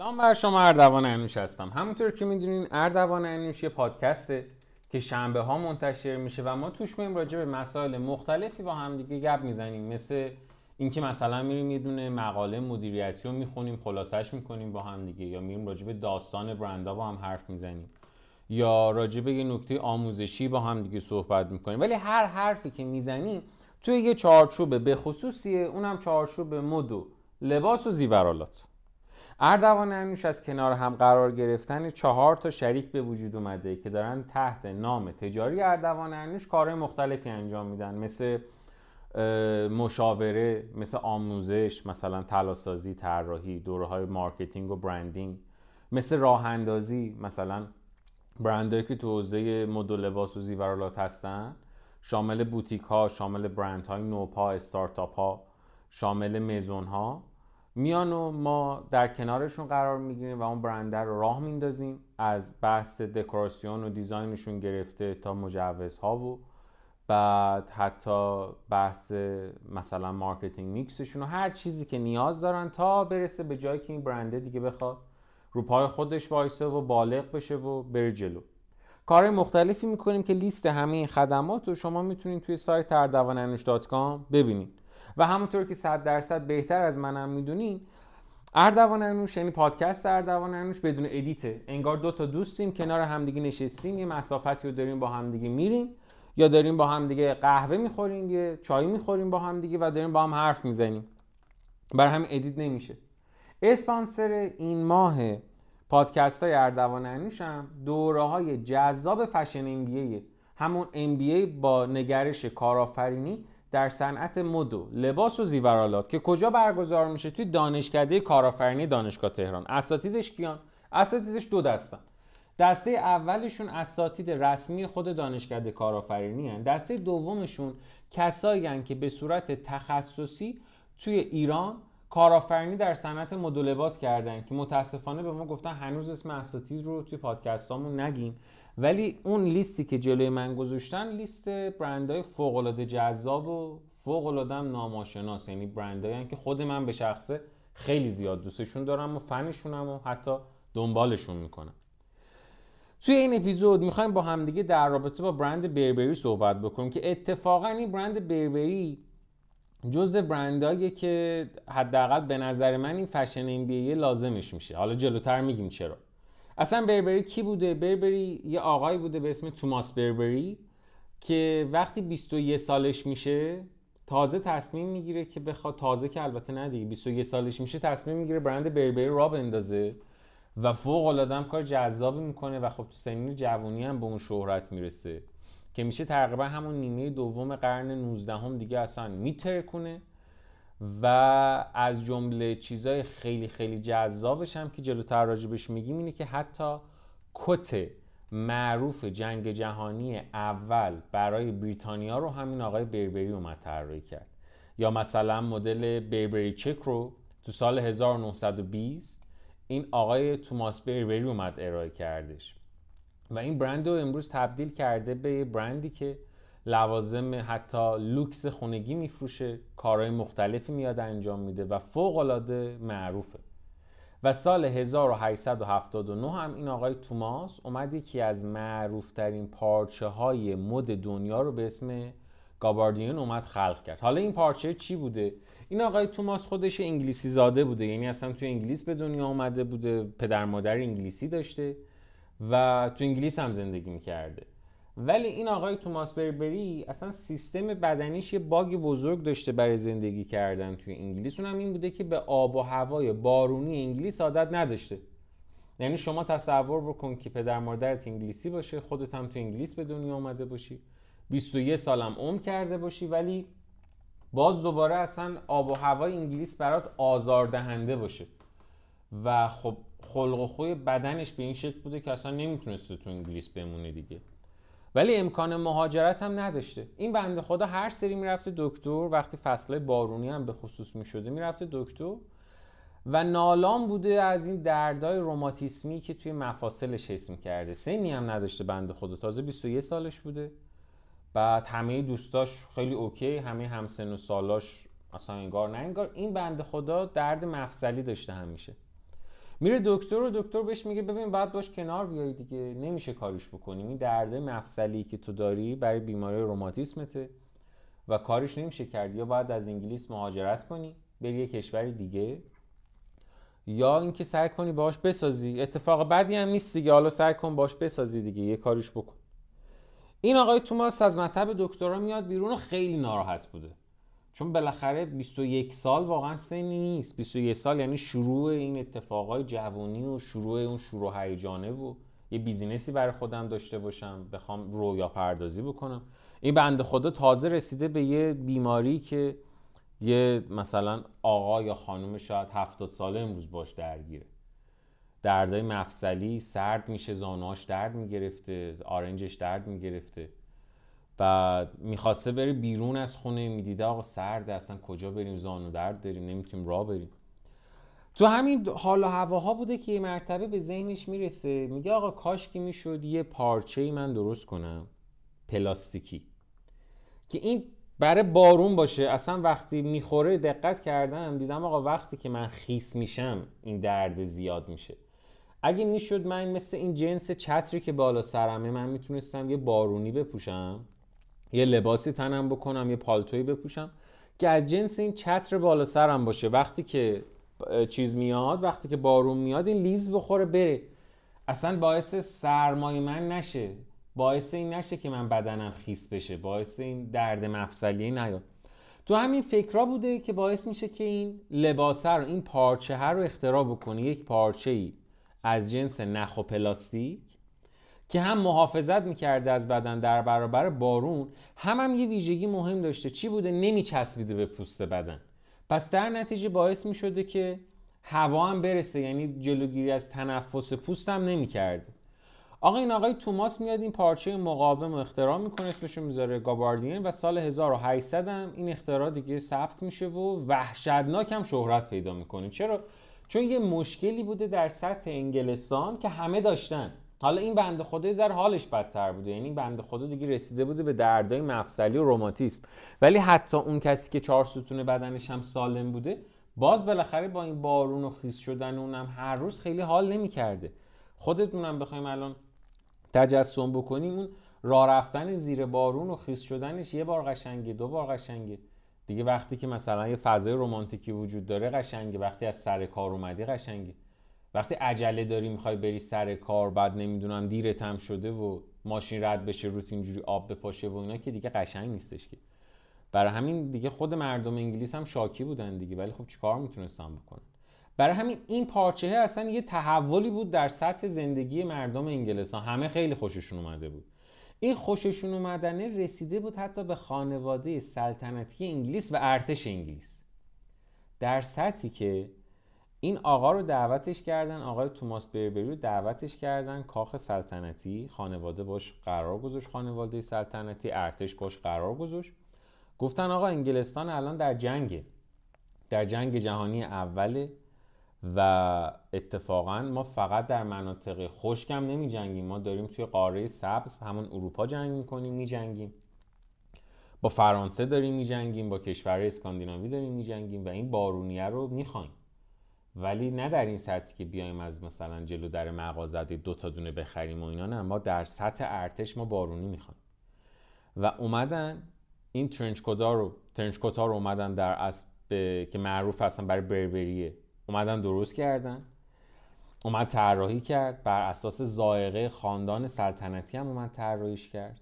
سلام بر شما اردوان انوش هستم. همونطور که می‌دونین اردوان انوش یه پادکسته که شنبه ها منتشر میشه و ما توش میریم راجع به مسائل مختلفی با هم دیگه گپ می‌زنیم. مثل اینکه مثلا میریم یه مقاله مدیریتی رو می‌خونیم خلاصش می‌کنیم با هم دیگه یا میریم راجع به داستان برندا با هم حرف می‌زنیم. یا راجع به یه نکته آموزشی با هم دیگه صحبت می‌کنیم. ولی هر حرفی که می‌زنیم توی یه چارچوب به خصوصیه اونم چارچوب مد و لباس و زیورالات. اردوان انوش از کنار هم قرار گرفتن چهار تا شریک به وجود اومده که دارن تحت نام تجاری اردوان انوش کارهای مختلفی انجام میدن. مثل مشاوره مثل آموزش مثلا طلاسازی طراحی دوره های marketing و branding. مثل راه اندازی مثلا برندهایی که تو حوزه مد و لباس و زیورالات هستن. شامل بوتیک ها شامل برند های نوپا استارتاپ ها شامل مزون ها میان و ما در کنارشون قرار می‌گیریم و اون برنده رو راه میندازیم. از بحث دکوراسیون و design شون گرفته تا مجوزها و بعد حتی بحث مثلا marketing mix شون و هر چیزی که نیاز دارن تا برسه به جایی که این برنده دیگه بخواد رو پای خودش وایسه و بالغ بشه و بره جلو. کار مختلفی می‌کنیم که لیست همه این خدمات رو شما می‌تونید توی سایت اردوانانوش.com ببینید. و همونطور که 100 درصد بهتر از منم می‌دونین اردوان انوش یعنی پادکست اردوان انوش بدون edit ه انگار دو تا دوستیم کنار همدیگه نشستیم یه مسافتی رو داریم با همدیگه میریم یا داریم با همدیگه قهوه می‌خوریم یه چای می‌خوریم با همدیگه و داریم با هم حرف می‌زنیم. برای همین edit نمیشه. اسپانسر این ماه پادکست های اردوان انوش هم دوره های جذاب فشن ام همون ام با نگرش کارآفرینی در صنعت مد و لباس و زیورالات که کجا برگزار میشه توی دانشکده کارآفرینی دانشگاه تهران. اساتیدش کیان؟ اساتیدش دو دستن. دسته اولشون اساتید رسمی خود دانشکده کارآفرینی هن. دسته دومشون کسایی که به صورت تخصصی توی ایران کارآفرینی در صنعت مد و لباس کردن که متاسفانه به ما گفتن هنوز اسم اساتید رو توی پادکستامون نگیم. ولی اون لیستی که جلوی من گذاشتن لیست برندهای فوق العاده جذاب و فوق العاده ناماشناس. یعنی برندهایی که خود من به شخصه خیلی زیاد دوستشون دارم و فنشونم و حتی دنبالشون می‌کنم. توی این اپیزود می‌خوایم با همدیگه در رابطه با برند بربری صحبت بکنیم که اتفاقا این برند بربری جز برندهایی که حداقل به نظر من این فشن ام لازمش میشه. حالا جلوتر میگیم چرا. اصلا بربری کی بوده؟ بربری یه آقایی بوده به اسم توماس بربری که وقتی 21 سالش میشه تازه تصمیم می‌گیره که بخواد تازه که البته نه دیگه 21 سالش میشه تصمیم می‌گیره برند بربری را بندازه و فوق العاده کار جذابی می‌کنه و خب تو سنین جوانی هم به اون شهرت می‌رسه. که میشه تقریبا همون نیمه دوم قرن 19 هم دیگه اصلا میترکونه و از جمله چیزای خیلی خیلی جذابش هم که جلوتر راجبش میگیم اینه که حتی کت معروف جنگ جهانی اول برای بریتانیا رو همین آقای بربری اومد طراحی کرد. یا مثلا مدل بربری چک رو تو سال 1920 این آقای توماس بربری اومد ارائه کردش. و این برند رو امروز تبدیل کرده به برندی که لوازم حتی لوکس خونگی میفروشه کارهای مختلفی میاد انجام میده و فوق العاده معروفه. و سال 1879 هم این آقای توماس اومد یکی از معروفترین پارچه های مد دنیا رو به اسم گاباردین اومد خلق کرد. حالا این پارچه چی بوده؟ این آقای توماس خودش انگلیسی زاده بوده یعنی اصلا تو انگلیس به دنیا اومده بوده پدر مادر انگلیسی داشته. و تو انگلیس هم زندگی می‌کرده. ولی این آقای توماس بربری اصلا سیستم بدنیش یه باگ بزرگ داشته برای زندگی کردن توی انگلیس. اونم این بوده که به آب و هوای بارونی انگلیس عادت نداشته. یعنی شما تصور بکن که پدر مادرت انگلیسی باشه خودت هم تو انگلیس به دنیا آمده باشی. 21 سالم عمر کرده باشی ولی باز دوباره اصلا آب و هوای انگلیس برات آزاردهنده باشه. و خب خلق و خوی بدنش به این شکل بوده که اصلا نمی‌تونسته تو انگلیس بمونه دیگه. ولی امکان مهاجرت هم نداشته. این بنده خدا هر سری می‌رفته دکتر وقتی فصله بارونی هم به خصوص می‌شده می‌رفته دکتر. و نالان بوده از این دردای روماتیسمی که توی مفاصلش حس می‌کرده. سنی هم نداشته بنده خدا. تازه 21 سالش بوده. بعد همه دوستاش خیلی اوکی همه همسن و سالاش اصلا انگار نه انگار این بنده خدا درد مفصلی داشته همیشه. میره دکتر و دکتر بهش میگه ببین بعد باش کنار بیای دیگه نمیشه کارش بکنیم این درده مفصلی که تو داری برای بیماری روماتیسمته و کارش نمیشه کرد. یا باید از انگلیس مهاجرت کنی بری یه کشور دیگه یا اینکه سعی کنی باهاش بسازی. اتفاق بدی هم نیست دیگه. حالا سعی کن باش بسازی دیگه. یه کاریش بکن. این آقای توماس از مطب دکترا میاد بیرون و خیلی ناراحت بوده. چون بالاخره 21 سال واقعا سنی نیست. 21 سال یعنی شروع این اتفاقای جوانی و شروع اون شروع هیجانه و یه بیزینسی برای خودم داشته باشم بخوام رویا پردازی بکنم. این بنده خدا تازه رسیده به یه بیماری که یه مثلا آقا یا خانم شاید هفتاد ساله امروز باش درگیره. دردای مفصلی سرد میشه زانواش درد می‌گرفته آرنجش درد می‌گرفته. بعد می‌خواسته بره بیرون از خونه می‌دیده آقا سرد اصلا کجا بریم؟ زانو درد داریم نمی‌تونیم راه بریم. تو همین حال و هواها بوده که یه مرتبه به ذهنش می‌رسه. میگه آقا کاش که می‌شد یه پارچه من درست کنم. پلاستیکی. که این برای بارون باشه. اصلا وقتی می‌خوره دقت کردم دیدم آقا وقتی که من خیس میشم این درد زیاد میشه. اگه می‌شد من مثل این جنس چتری که بالا سرمه من می‌تونستم یه بارونی بپوشم. یه لباسی تنم بکنم یه پالتویی بپوشم. که از جنس این چتر بالا سرم باشه وقتی که چیز میاد وقتی که بارون میاد این لیز بخوره بره. اصلا باعث سرمای من نشه. باعث این نشه که من بدنم خیس بشه. باعث این درد مفصلی نیاد. تو همین فکرها بوده که باعث میشه که این لباسه رو این پارچه ها رو اختراع بکنه یک پارچه ای از جنس نخ و پلاستیک. که هم محافظت می‌کرده از بدن در برابر بارون هم هم یه ویژگی مهم داشته. چی بوده؟ نمیچسبیده به پوست بدن. پس در نتیجه باعث می‌شده که هوا هم برسه یعنی جلوگیری از تنفس پوست هم نمی‌کرده. آقا این آقای توماس میاد این پارچه مقاوم اختراع می‌کنه اسمشو می‌ذاره گاباردین و سال 1800 هم این اختراع دیگه ثبت میشه و وحشتناک هم شهرت پیدا می‌کنه. چرا؟ چون یه مشکلی بوده در سطح انگلستان که همه داشتن. حالا این بنده خدا ذره حالش بدتر بوده. یعنی بنده خدا دیگه رسیده بوده به دردای مفصلی و روماتیسم ولی حتی اون کسی که چهار ستون بدنش هم سالم بوده باز بالاخره با این بارون و خیس شدن اونم هر روز خیلی حال نمی‌کرده. خودتونم بخوایم الان تجسم بکنیم اون راه رفتن زیر بارون و خیس شدنش یه بار قشنگه دو بار قشنگه. دیگه وقتی که مثلا یه فضای رومانتیکی وجود داره قشنگه وقتی از سر کار اومدی قشنگه. وقتی عجله داری می‌خوای بری سر کار بعد نمی‌دونم دیرت هم شده و ماشین رد بشه روت اینجوری آب بپاشه و اینا که دیگه قشنگ نیستش که. برای همین دیگه خود مردم انگلیس هم شاکی بودن دیگه. ولی خب چیکار می‌تونستن بکنن؟ برای همین این پارچه اصلا یه تحولی بود در سطح زندگی مردم انگلستان همه خیلی خوششون اومده بود. این خوششون اومدنه رسیده بود حتی به خانواده سلطنتی انگلیس و ارتش انگلیس. در سطحی که این آقا رو دعوتش کردن آقای توماس بربری رو دعوتش کردن کاخ سلطنتی خانواده باش قرار گذاشت خانواده سلطنتی ارتش باش قرار گذاشت. گفتن آقا انگلستان الان در جنگه. در جنگ جهانی اوله و اتفاقا ما فقط در مناطق خشکم نمی جنگیم ما داریم توی قاره سبز همون اروپا جنگ می‌کنیم می جنگیم با فرانسه داریم می جنگیم با کشور اسکاندیناوی داریم می جنگیم و این بارونیه رو می‌خوایم. ولی نه در این سطحی که بیایم از مثلا جلو در مغازه دو تا دونه بخریم و اینا نه ما در سطح ارتش ما بارونی می‌خوایم و اومدن این ترنچ رو ترنچ رو اومدن در اسب که معروف هستن برای بربریه. اومدن درست کردن. اومد طراحی کرد. بر اساس زائقه خاندان سلطنتی هم اومد طراحیش کرد.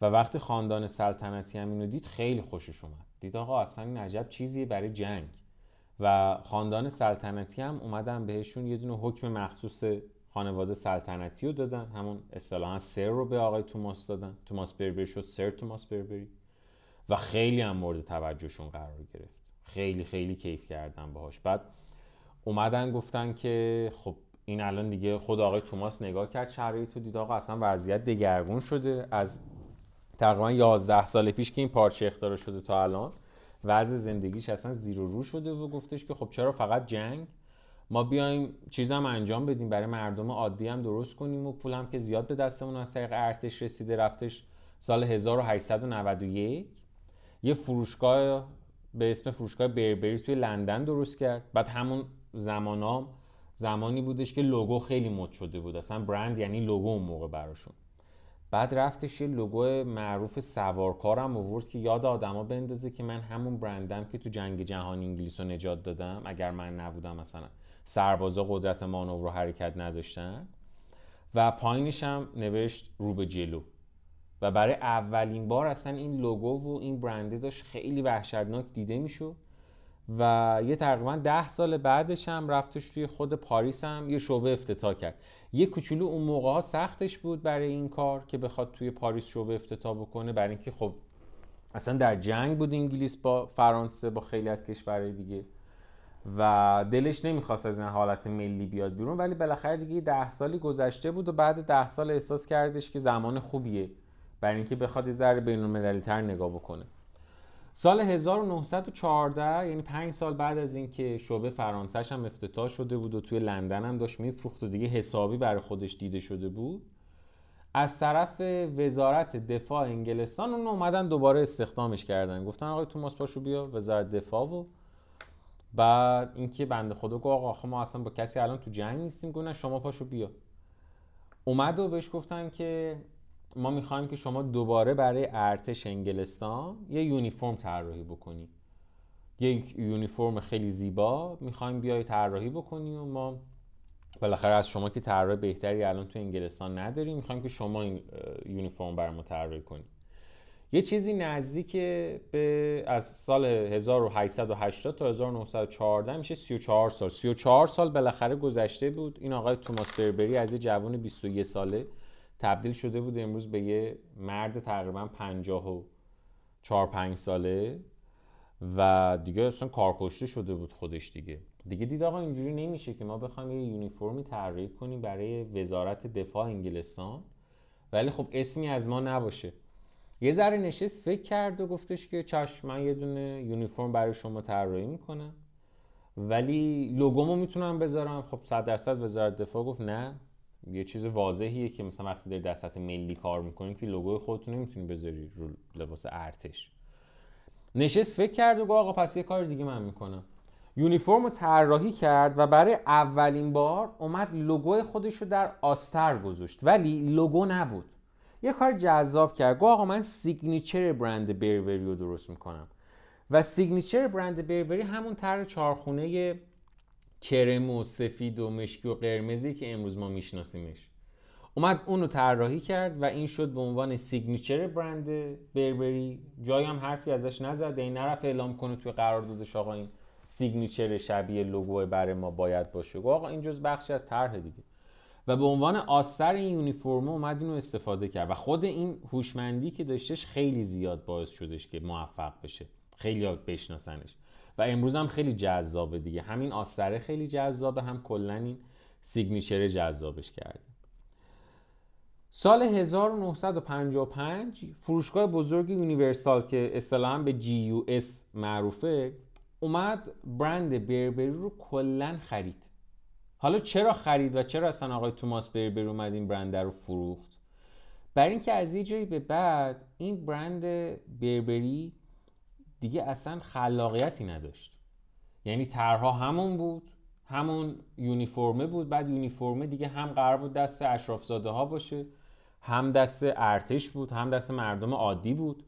و وقتی خاندان سلطنتی هم اینو دید خیلی خوشش اومد. دید آقا اصلا این عجب چیزیه برای جنگ. و خاندان سلطنتی هم اومدن بهشون یه دونه حکم مخصوص خانواده سلطنتی رو دادن. همون اصطلاحا سر رو به آقای توماس دادن. توماس بربری شد سر توماس بربری. و خیلی هم مورد توجهشون قرار گرفت. خیلی خیلی کیف کردن باهاش. بعد اومدن گفتن که خب این الان دیگه خود آقای توماس نگاه کرد شرایط تو دید آقا اصلا وضعیت دگرگون شده. از تقریبا 11 سال پیش که این پارچه اختراع شده تا الان. وضع زندگیش اصلا زیر و رو شده و گفتش که خب چرا فقط جنگ؟ ما بیایم چیزم انجام بدیم برای مردم عادی هم درست کنیم و پولم که زیاد به دستمون از طریق ارتش رسیده رفتش سال 1891 یه فروشگاه به اسم فروشگاه بربری توی لندن درست کرد. بعد همون زمان زمانی بودش که لوگو خیلی مد شده بود. اصلا برند یعنی لوگو اون موقع براشون. بعد رفتش یه لوگو معروف سوارکارم آورد که یاد آدما بندازه که من همون برندم که تو جنگ جهانی انگلیس رو نجات دادم اگر من نبودم مثلا سربازا قدرت مانور رو حرکت نداشتن. و پایینش هم نوشت رو به جلو. و برای اولین بار اصلا این لوگو و این برنده داشت خیلی وحشتناک دیده می‌شد. و یه تقریبا ده سال بعدش هم رفتش توی خود پاریس هم یه شعبه افتتاح کرد. یه کوچولو اون موقع ها سختش بود برای این کار که بخواد توی پاریس شعبه افتتاح بکنه برای اینکه خب اصلا در جنگ بود انگلیس با فرانسه با خیلی از کشورهای دیگه. و دلش نمی‌خواست از این حالت ملی بیاد بیرون ولی بالاخره دیگه ده سالی گذشته بود و بعد ده سال احساس کردش که زمان خوبیه برای اینکه بخواد یه ذره بین نگاه بکنه. سال 1914 یعنی پنج سال بعد از اینکه شعبه فرانسهش هم افتتاح شده بود و توی لندن هم داشت میفروخت و دیگه حسابی برای خودش دیده شده بود از طرف وزارت دفاع انگلستان اون اومدن دوباره استخدامش کردن. گفتن آقای توماس پاشو بیا وزارت دفاع و بعد اینکه بنده خدا گفت آقا ما اصلا با کسی الان تو جنگ نیستیم گفتن شما پاشو بیا. اومد و بهش گفتن که ما می‌خوایم که شما دوباره برای ارتش انگلستان یه یونیفرم طراحی بکنی. یک یونیفرم خیلی زیبا می‌خوایم بیای طراحی بکنی و ما بالاخره از شما که طراح بهتری الان تو انگلستان نداریم می‌خوایم که شما این یونیفرم بر ما طراحی کنی. یه چیزی نزدیک به از سال 1880 تا 1914 میشه 34 سال. 34 سال بالاخره گذشته بود. این آقای توماس بربری از یه جوان 21 ساله تبدیل شده بود امروز به یه مرد تقریبا 50 و 4 5 ساله و دیگه اصلا کارکشته شده بود خودش دیگه. دیگه دید آقا اینجوری نمیشه که ما بخوایم یه یونیفرمی طراحی کنیم برای وزارت دفاع انگلستان. ولی خب اسمی از ما نباشه. یه ذره نشست فکر کرد و گفتش که چشم من یه دونه یونیفرم برای شما طراحی می‌کنم. ولی لوگومو می‌تونم بذارم. خب 100 درصد وزارت دفاع گفت نه. یه چیز واضحیه که مثلا وقتی داری در سطح ملی کار می‌کنی که لوگوی خودتون نمی‌تونی بذاری رو لباس ارتش. نشست فکر کرد و گفت آقا پس یه کار دیگه من می‌کنم. یونیفرم رو طراحی کرد و برای اولین بار اومد لوگوی خودش رو در آستر گذاشت. ولی لوگو نبود. یه کار جذاب کرد. گفت آقا من signature برند بربری رو درست می‌کنم. و signature برند بربری همون طرح چارخونه کرم و سفید و مشکی و قرمزی که امروز ما میشناسیمش. اومد اونو طراحی کرد و این شد به عنوان signature برند بربری. جایی هم حرفی ازش نزد این نرفت اعلام کنه توی قراردادش آقا این signature شبیه لوگو برای ما باید باشه. گفت آقا این جز بخشی از طرح دیگه. و به عنوان آستر این یونیفرم اومد اینو استفاده کرد و خود این هوشمندی که داشتش خیلی زیاد باعث شدش که موفق بشه. خیلی بشناسنش. و امروز هم خیلی جذابه دیگه. همین آستره خیلی جذابه هم کلا این signature جذابش کرده. سال 1955 فروشگاه بزرگ یونیورسال که اصطلاحا به GUS معروفه اومد برند بربری رو کلا خرید. حالا چرا خرید و چرا اصلا آقای توماس بربری اومد این برند رو فروخت؟ برای اینکه از یه جایی به بعد این برند بربری دیگه اصلا خلاقیتی نداشت. یعنی طرها همون بود همون یونیفرمه بود بعد یونیفرمه دیگه هم قرار بود دست اشرافزاده ها باشه هم دست ارتش بود هم دست مردم عادی بود.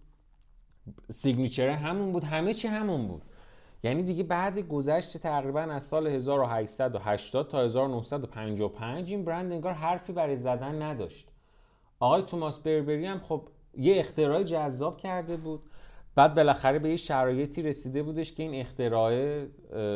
سیگنیچر همون بود همه چی همون بود. یعنی دیگه بعد گذشت تقریبا از سال 1880 تا 1955 این برند انگار حرفی برای زدن نداشت. آقای توماس بربری هم خب یه اختراع جذاب کرده بود. بعد بالاخره به یه شرایطی رسیده بودش که این اختراع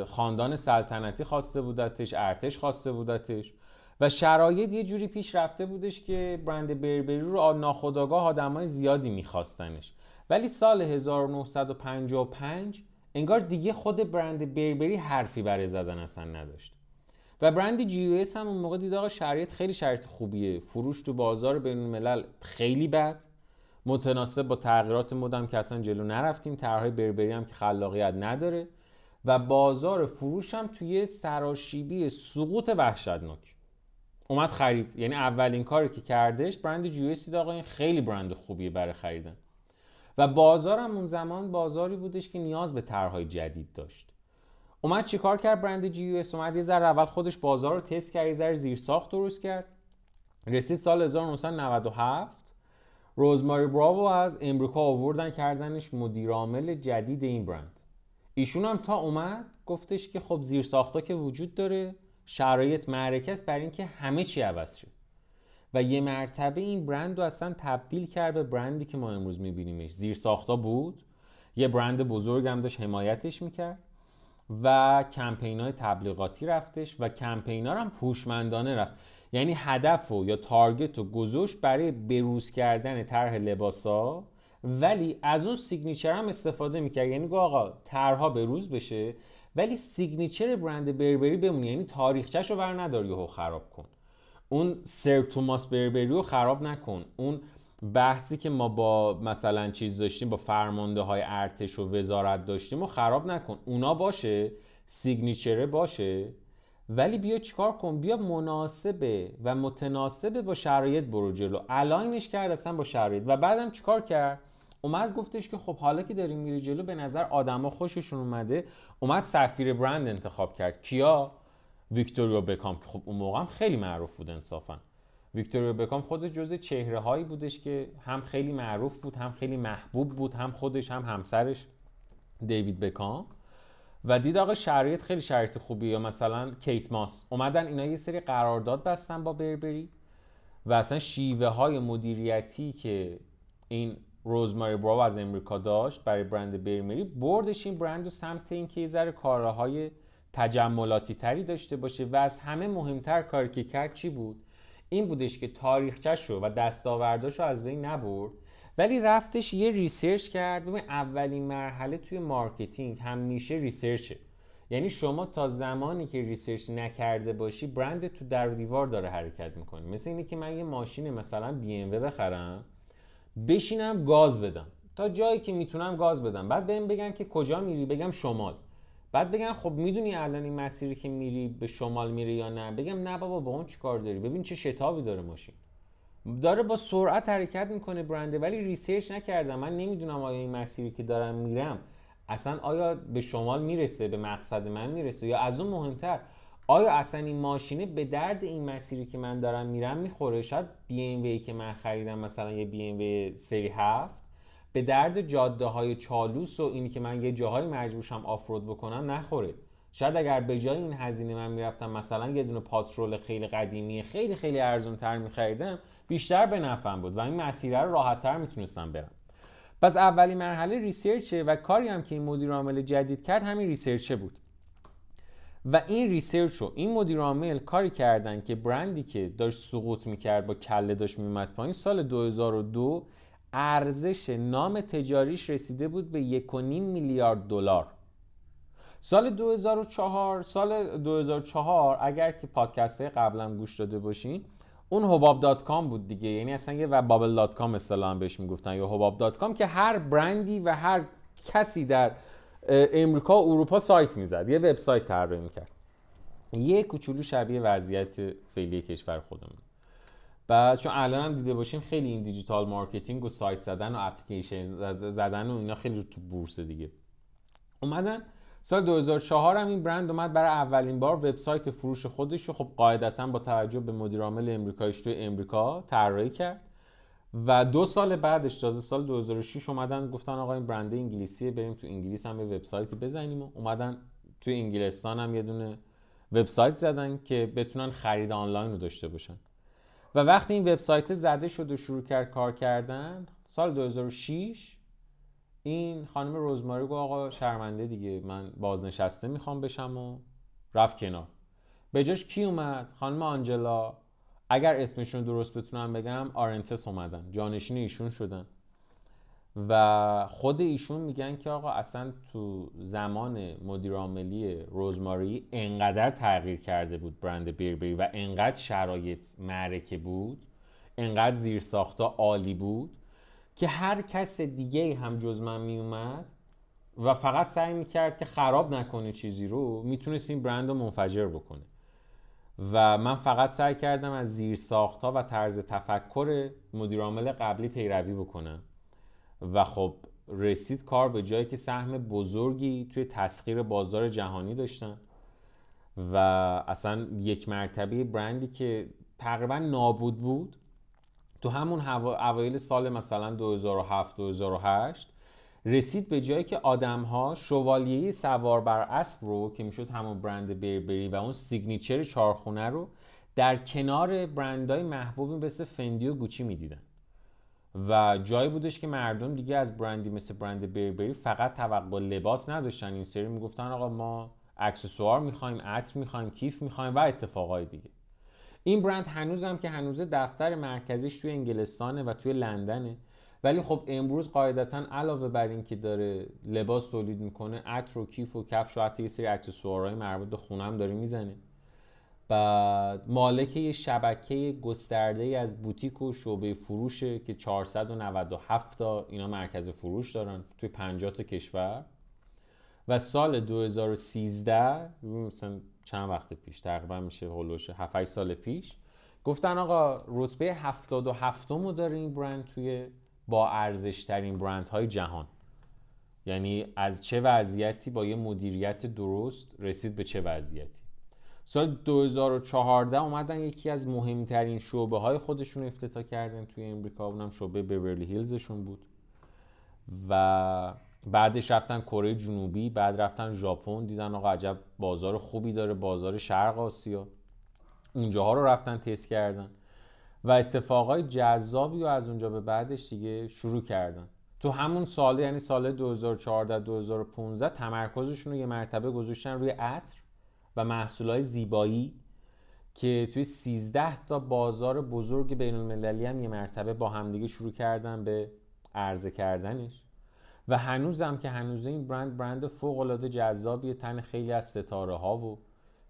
خاندان سلطنتی خواسته بودتش ارتش خواسته بودتش و شرایط یه جوری پیش رفته بودش که برند بربری رو ناخداگاه آدمای زیادی میخواستنش. ولی سال 1955 انگار دیگه خود برند بربری حرفی برای زدن اصلا نداشت. و برند جی هم اون موقع دید آقا شرایط خیلی شرایط خوبیه. فروش تو بازار بین الملل خیلی بد. متناسب با تغییرات مدام که اصلا جلو نرفتیم. طرحهای بربری هم که خلاقیت نداره. و بازار فروش هم توی سراشیبی سقوط وحشتناک. اومد خرید. یعنی اولین کاری که کردش برند جی دید آقا این خیلی برند خوبیه برای خریدن. و بازار هم اون زمان بازاری بودش که نیاز به طرحهای جدید داشت. اومد چیکار کرد برند جی یو اس؟ اومد یه ذره اول خودش بازار رو تست کرد یه ذره زیر ساخت درست کرد. رسید سال 1997 روزماری براوو از امریکا آوردن کردنش مدیرعامل جدید این برند. ایشون هم تا اومد گفتش که خب زیر ساختا که وجود داره شرایط معرکه است برای اینکه همه چی عوض شد و یه مرتبه این برند رو اصلا تبدیل کرد به برندی که ما امروز میبینیمش. زیر ساختا بود یه برند بزرگ هم داشت حمایتش می‌کرد و کمپین های تبلیغاتی رفتش و کمپین هم هوشمندانه رفت. یعنی هدف و یا تارگت و گذاشت برای بروز کردن طرح لباسا ولی از اون signature هم استفاده می‌کرد. یعنی گفت آقا طرحها بروز بشه ولی signature برند بربری بمونه یعنی تاریخچه‌شو ور ندار یهو خراب کن. اون سر توماس بربری رو خراب نکن. اون بحثی که ما با مثلا چیز داشتیم با فرمانده های ارتش و وزارت داشتیم و خراب نکن. اونا باشه signature ه باشه. ولی بیا چیکار کن؟ بیا مناسبه و متناسبه با شرایط برو جلو. align ش کرد اصلا با شرایط. و بعدم چیکار کرد؟ اومد گفتش که خب حالا که داریم میری جلو به نظر آدما خوششون اومده. اومد سفیر برند انتخاب کرد. کیا؟ ویکتوریا بکام. که خب اون موقع هم خیلی معروف بود انصافا. ویکتوریا بکام خود جزء چهره هایی بودش که هم خیلی معروف بود هم خیلی محبوب بود هم خودش هم همسرش دیوید بکام. و دید آقا شرایط خیلی شرایط خوبی یا مثلا کیت ماس. اومدن اینا یه سری قرارداد بستن با بربری و اصلا شیوه های مدیریتی که این روزماری براو از امریکا داشت برای برند بربری بردش این برند و سمت اینکه یه ذره کارهای تجملاتی تری داشته باشه و از همه مهمتر کاری که کرد چی بود؟ این بودش که تاریخچه‌شو و دستاورداشو از بین نبرد ولی رفتش یه research کرد. اولین مرحله توی marketing همیشه research ه. یعنی شما تا زمانی که research نکرده باشی برند تو در دیوار داره حرکت می‌کنه. مثل اینه که من یه ماشین مثلا بی ام بخرم بشینم گاز بدم. تا جایی که می‌تونم گاز بدم. بعد بهم بگن که کجا میری؟ بگم شمال. بعد بگن خب می‌دونی الان این مسیری که میری به شمال میری یا نه؟ بگم نه بابا با اون چیکار داری؟ ببین چه شتابی داره ماشین. داره با سرعت حرکت می‌کنه برنده ولی research نکردم. من نمی‌دونم آیا این مسیری که دارم میرم اصلا آیا به شمال می‌رسه به مقصد من می‌رسه یا از اون مهمتر آیا اصلا این ماشینه به درد این مسیری که من دارم میرم می‌خوره؟ شاید بی ام که من خریدم مثلا یه بی ام سری هفت به درد جاده های چالوس و اینی که من یه جاهای مجبورشم off-road بکنم نخوره. شاید اگر به جای این هزینه من می‌رفتم مثلا یه دونه پاترول خیلی قدیمی خیلی خیلی ارزون تر میخریدم بیشتر به نفعم بود و این مسیره رو راحت تر می‌تونستم برم. پس اولین مرحله research ه و کاری هم که این مدیر عامل جدید کرد همین research ه بود. و این research رو این مدیر عامل کاری کردن که برندی که داشت سقوط می‌کرد با کله داشت میومد پایین سال 2002 ارزش نام تجاریش رسیده بود به 1.5 میلیارد دلار. سال 2004 سال 2004 اگر که پادکست قبلا گوش داده باشین اون حباب dot com بود دیگه. یعنی اصلا یه و bubble dot com اصطلاحا بهش می‌گفتن. یا حباب dot com که هر برندی و هر کسی در امریکا و اروپا سایت می‌زد. یه وبسایت طراحی می‌کرد. یه کوچولو شبیه وضعیت فعلی کشور خودمون. بعد چون الان هم دیده باشین خیلی این digital marketing و سایت زدن و اپلیکیشن زدن و اینا خیلی تو بورس دیگه. اومدن سال 2004 هم این برند اومد برای اولین بار وبسایت فروش خودش رو خب قاعدتا با توجه به مدیر عامل امریکاییش توی امریکا طراحی کرد. و دو سال بعدش تازه سال 2006 اومدن گفتن آقا این برند انگلیسیه بریم تو انگلیس هم یه وبسایتی بزنیم. و اومدن تو انگلستان هم یه دونه وبسایت زدن که بتونن خرید آنلاین رو داشته باشن. و وقتی این وبسایت زده شد و شروع کرد کار کردن سال 2006 این خانم روزماری گفت آقا شرمنده دیگه من بازنشسته می‌خوام بشم و رفت کنار. به جاش کی اومد؟ خانم آنجلا. اگر اسمشون درست بتونم بگم آرنتس اومدن. جانشین ایشون شدن. و خود ایشون میگن که آقا اصلا تو زمان مدیر عاملی روزماری انقدر تغییر کرده بود برند بیربری و انقدر شرایط معرکه بود انقدر زیر ساختا عالی بود که هر کس دیگه هم جز من میومد و فقط سعی می‌کرد که خراب نکنه چیزی رو می‌تونست این برند رو منفجر بکنه. و من فقط سعی کردم از زیر ساخت ها و طرز تفکر مدیر عامل قبلی پیروی بکنم. و خب رسید کار به جایی که سهم بزرگی توی تسخیر بازار جهانی داشتن و اصلا یک مرتبه برندی که تقریبا نابود بود تو همون اوایل سال مثلا 2007 2008 رسید به جایی که آدم ها شوالیه سوار بر اسب رو که می‌شد همون برند بربری و اون سیگنیچر چارخونه رو در کنار برندهای محبوبی مثل فندی و گوچی می‌دیدن. و جایی بودش که مردم دیگه از برندی مثل برند بربری فقط توقع لباس نداشتن. این سری می‌گفتن آقا ما اکسسوار می‌خوایم عطر می‌خوایم کیف می‌خوایم و اتفاقای دیگه. این برند هنوزم که هنوز دفتر مرکزیش توی انگلستانه و توی لندنه. ولی خب امروز قاعدتا علاوه بر این که داره لباس تولید می‌کنه عطر و کیف و کفش و حتی یه سری اکسسوارهای مربوط به خونم داره می‌زنه. بعد مالک یه شبکه گسترده ای از بوتیک و شعبه فروشه که 497 تا اینا مرکز فروش دارن توی 50 تا کشور. و سال 2013 مثلا چند وقت پیش تقریبا میشه هولوش 7 سال پیش گفتن آقا رتبه 77 رو داره این برند توی با ارزش ترین برند های جهان. یعنی از چه وضعیتی با یه مدیریت درست رسید به چه وضعیتی. سال 2014 اومدن یکی از مهمترین شعبه های خودشون افتتاح کردن توی امریکا اونم شعبه بیورلی هیلزشون بود. و بعدش رفتن کره جنوبی بعد رفتن ژاپن دیدن آقا عجب بازار خوبی داره بازار شرق آسیا. اونجاها رو رفتن تست کردن. و اتفاقای جذابی و از اونجا به بعدش دیگه شروع کردن. تو همون سال یعنی سال 2014 2015 تمرکزشون رو یه مرتبه گذاشتن روی عطر و محصولات زیبایی که توی 13 تا بازار بزرگ بین المللی هم یه مرتبه با همدیگه شروع کردن به عرضه کردنش. و هنوزم که هنوز این برند برند فوق العاده جذابی تن خیلی از ستاره ها و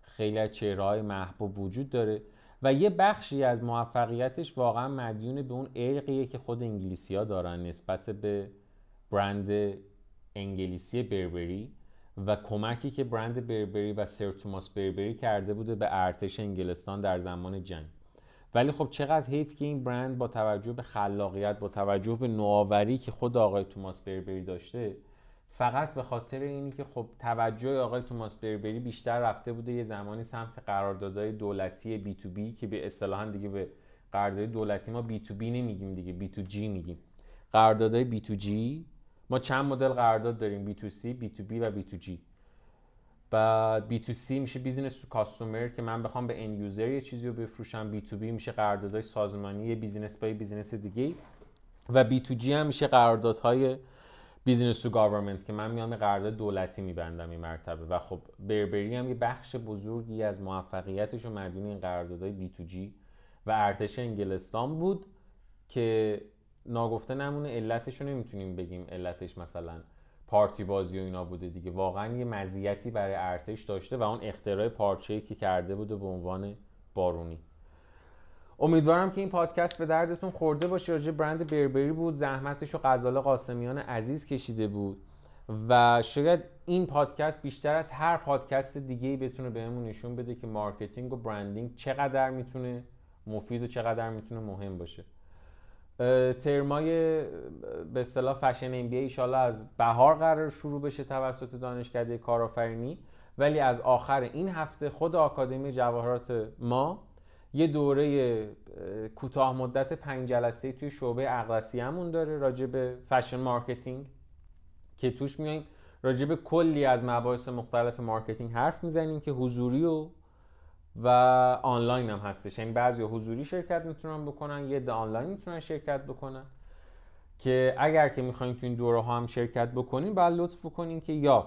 خیلی از چهره محبوب وجود داره و یه بخشی از موفقیتش واقعا مدیون به اون ارقیه که خود انگلیسی ها دارن نسبت به برند انگلیسی بربری و کمکی که برند بربری و سر توماس بربری کرده بوده به ارتش انگلستان در زمان جنگ. ولی خب چقدر حیف که این برند با توجه به خلاقیت با توجه به نوآوری که خود آقای توماس بربری داشته فقط به خاطر اینی که خب توجه آقای توماس بربری بیشتر رفته بوده یه زمانی سمت قراردادهای دولتی B to B که به اصطلاحا دیگه به قراردادهای دولتی ما B to B نمیگیم دیگه B to G میگیم. قراردادهای B to G ما چند مدل قرارداد داریم B to C B to B و B to G بعد B to C میشه business to customer که من بخوام به end user یه چیزی رو بفروشم B to B میشه قراردادهای سازمانی یه business با business دیگه و B to G هم میشه قراردادهای business to government که من میام قرارداد دولتی میبندم این مرتبه. و خب بربری هم یه بخش بزرگی از موفقیتش و مدیون این قراردادهای B to G و ارتش انگلستان بود که ناگفته نمونه علتش رو نمی‌تونیم بگیم علتش مثلا پارتی بازی و اینا بوده دیگه. واقعا یه مزیتی برای ارتش داشته و اون اختراع پارچه‌ای که کرده بوده به عنوان بارونی. امیدوارم که این پادکست به دردتون خورده باشه. راجع برند بربری بود. زحمتش و غزال قاسمیان عزیز کشیده بود. و شاید این پادکست بیشتر از هر پادکست دیگه ای بتونه بهمون نشون بده که marketing و branding چقدر می‌تونه مفید و چقدر می‌تونه مهم باشه. ترمای به اصطلاح fashion MBA ایشالا از بهار قرار شروع بشه توسط دانشکده کارآفرینی. ولی از آخر این هفته خود آکادمی جواهرات ما یه دوره کوتاه مدت پنج جلسه توی شعبه‌مون داره راجع به fashion marketing که توش میایم راجع به کلی از مباحث مختلف marketing حرف می‌زنیم که حضوری و و آنلاین هم هستش. یعنی بعضی حضوری شرکت می‌تونن بکنن یه عده آنلاین می‌تونن شرکت بکنن. که اگر که می‌خواین تو این دوره ها هم شرکت بکنین باید لطف بکنین که یا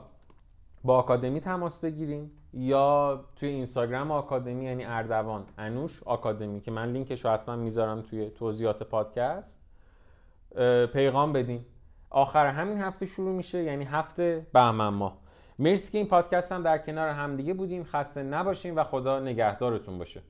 با آکادمی تماس بگیریم یا توی اینستاگرام آکادمی یعنی اردوان انوش آکادمی که من لینکش رو حتما می‌ذارم توی توضیحات پادکست پیغام بدین. آخر همین هفته شروع میشه یعنی هفته بهمن ماه. مرسی که این پادکست هم در کنار همدیگه بودیم. خسته نباشیم و خدا نگهدارتون باشه.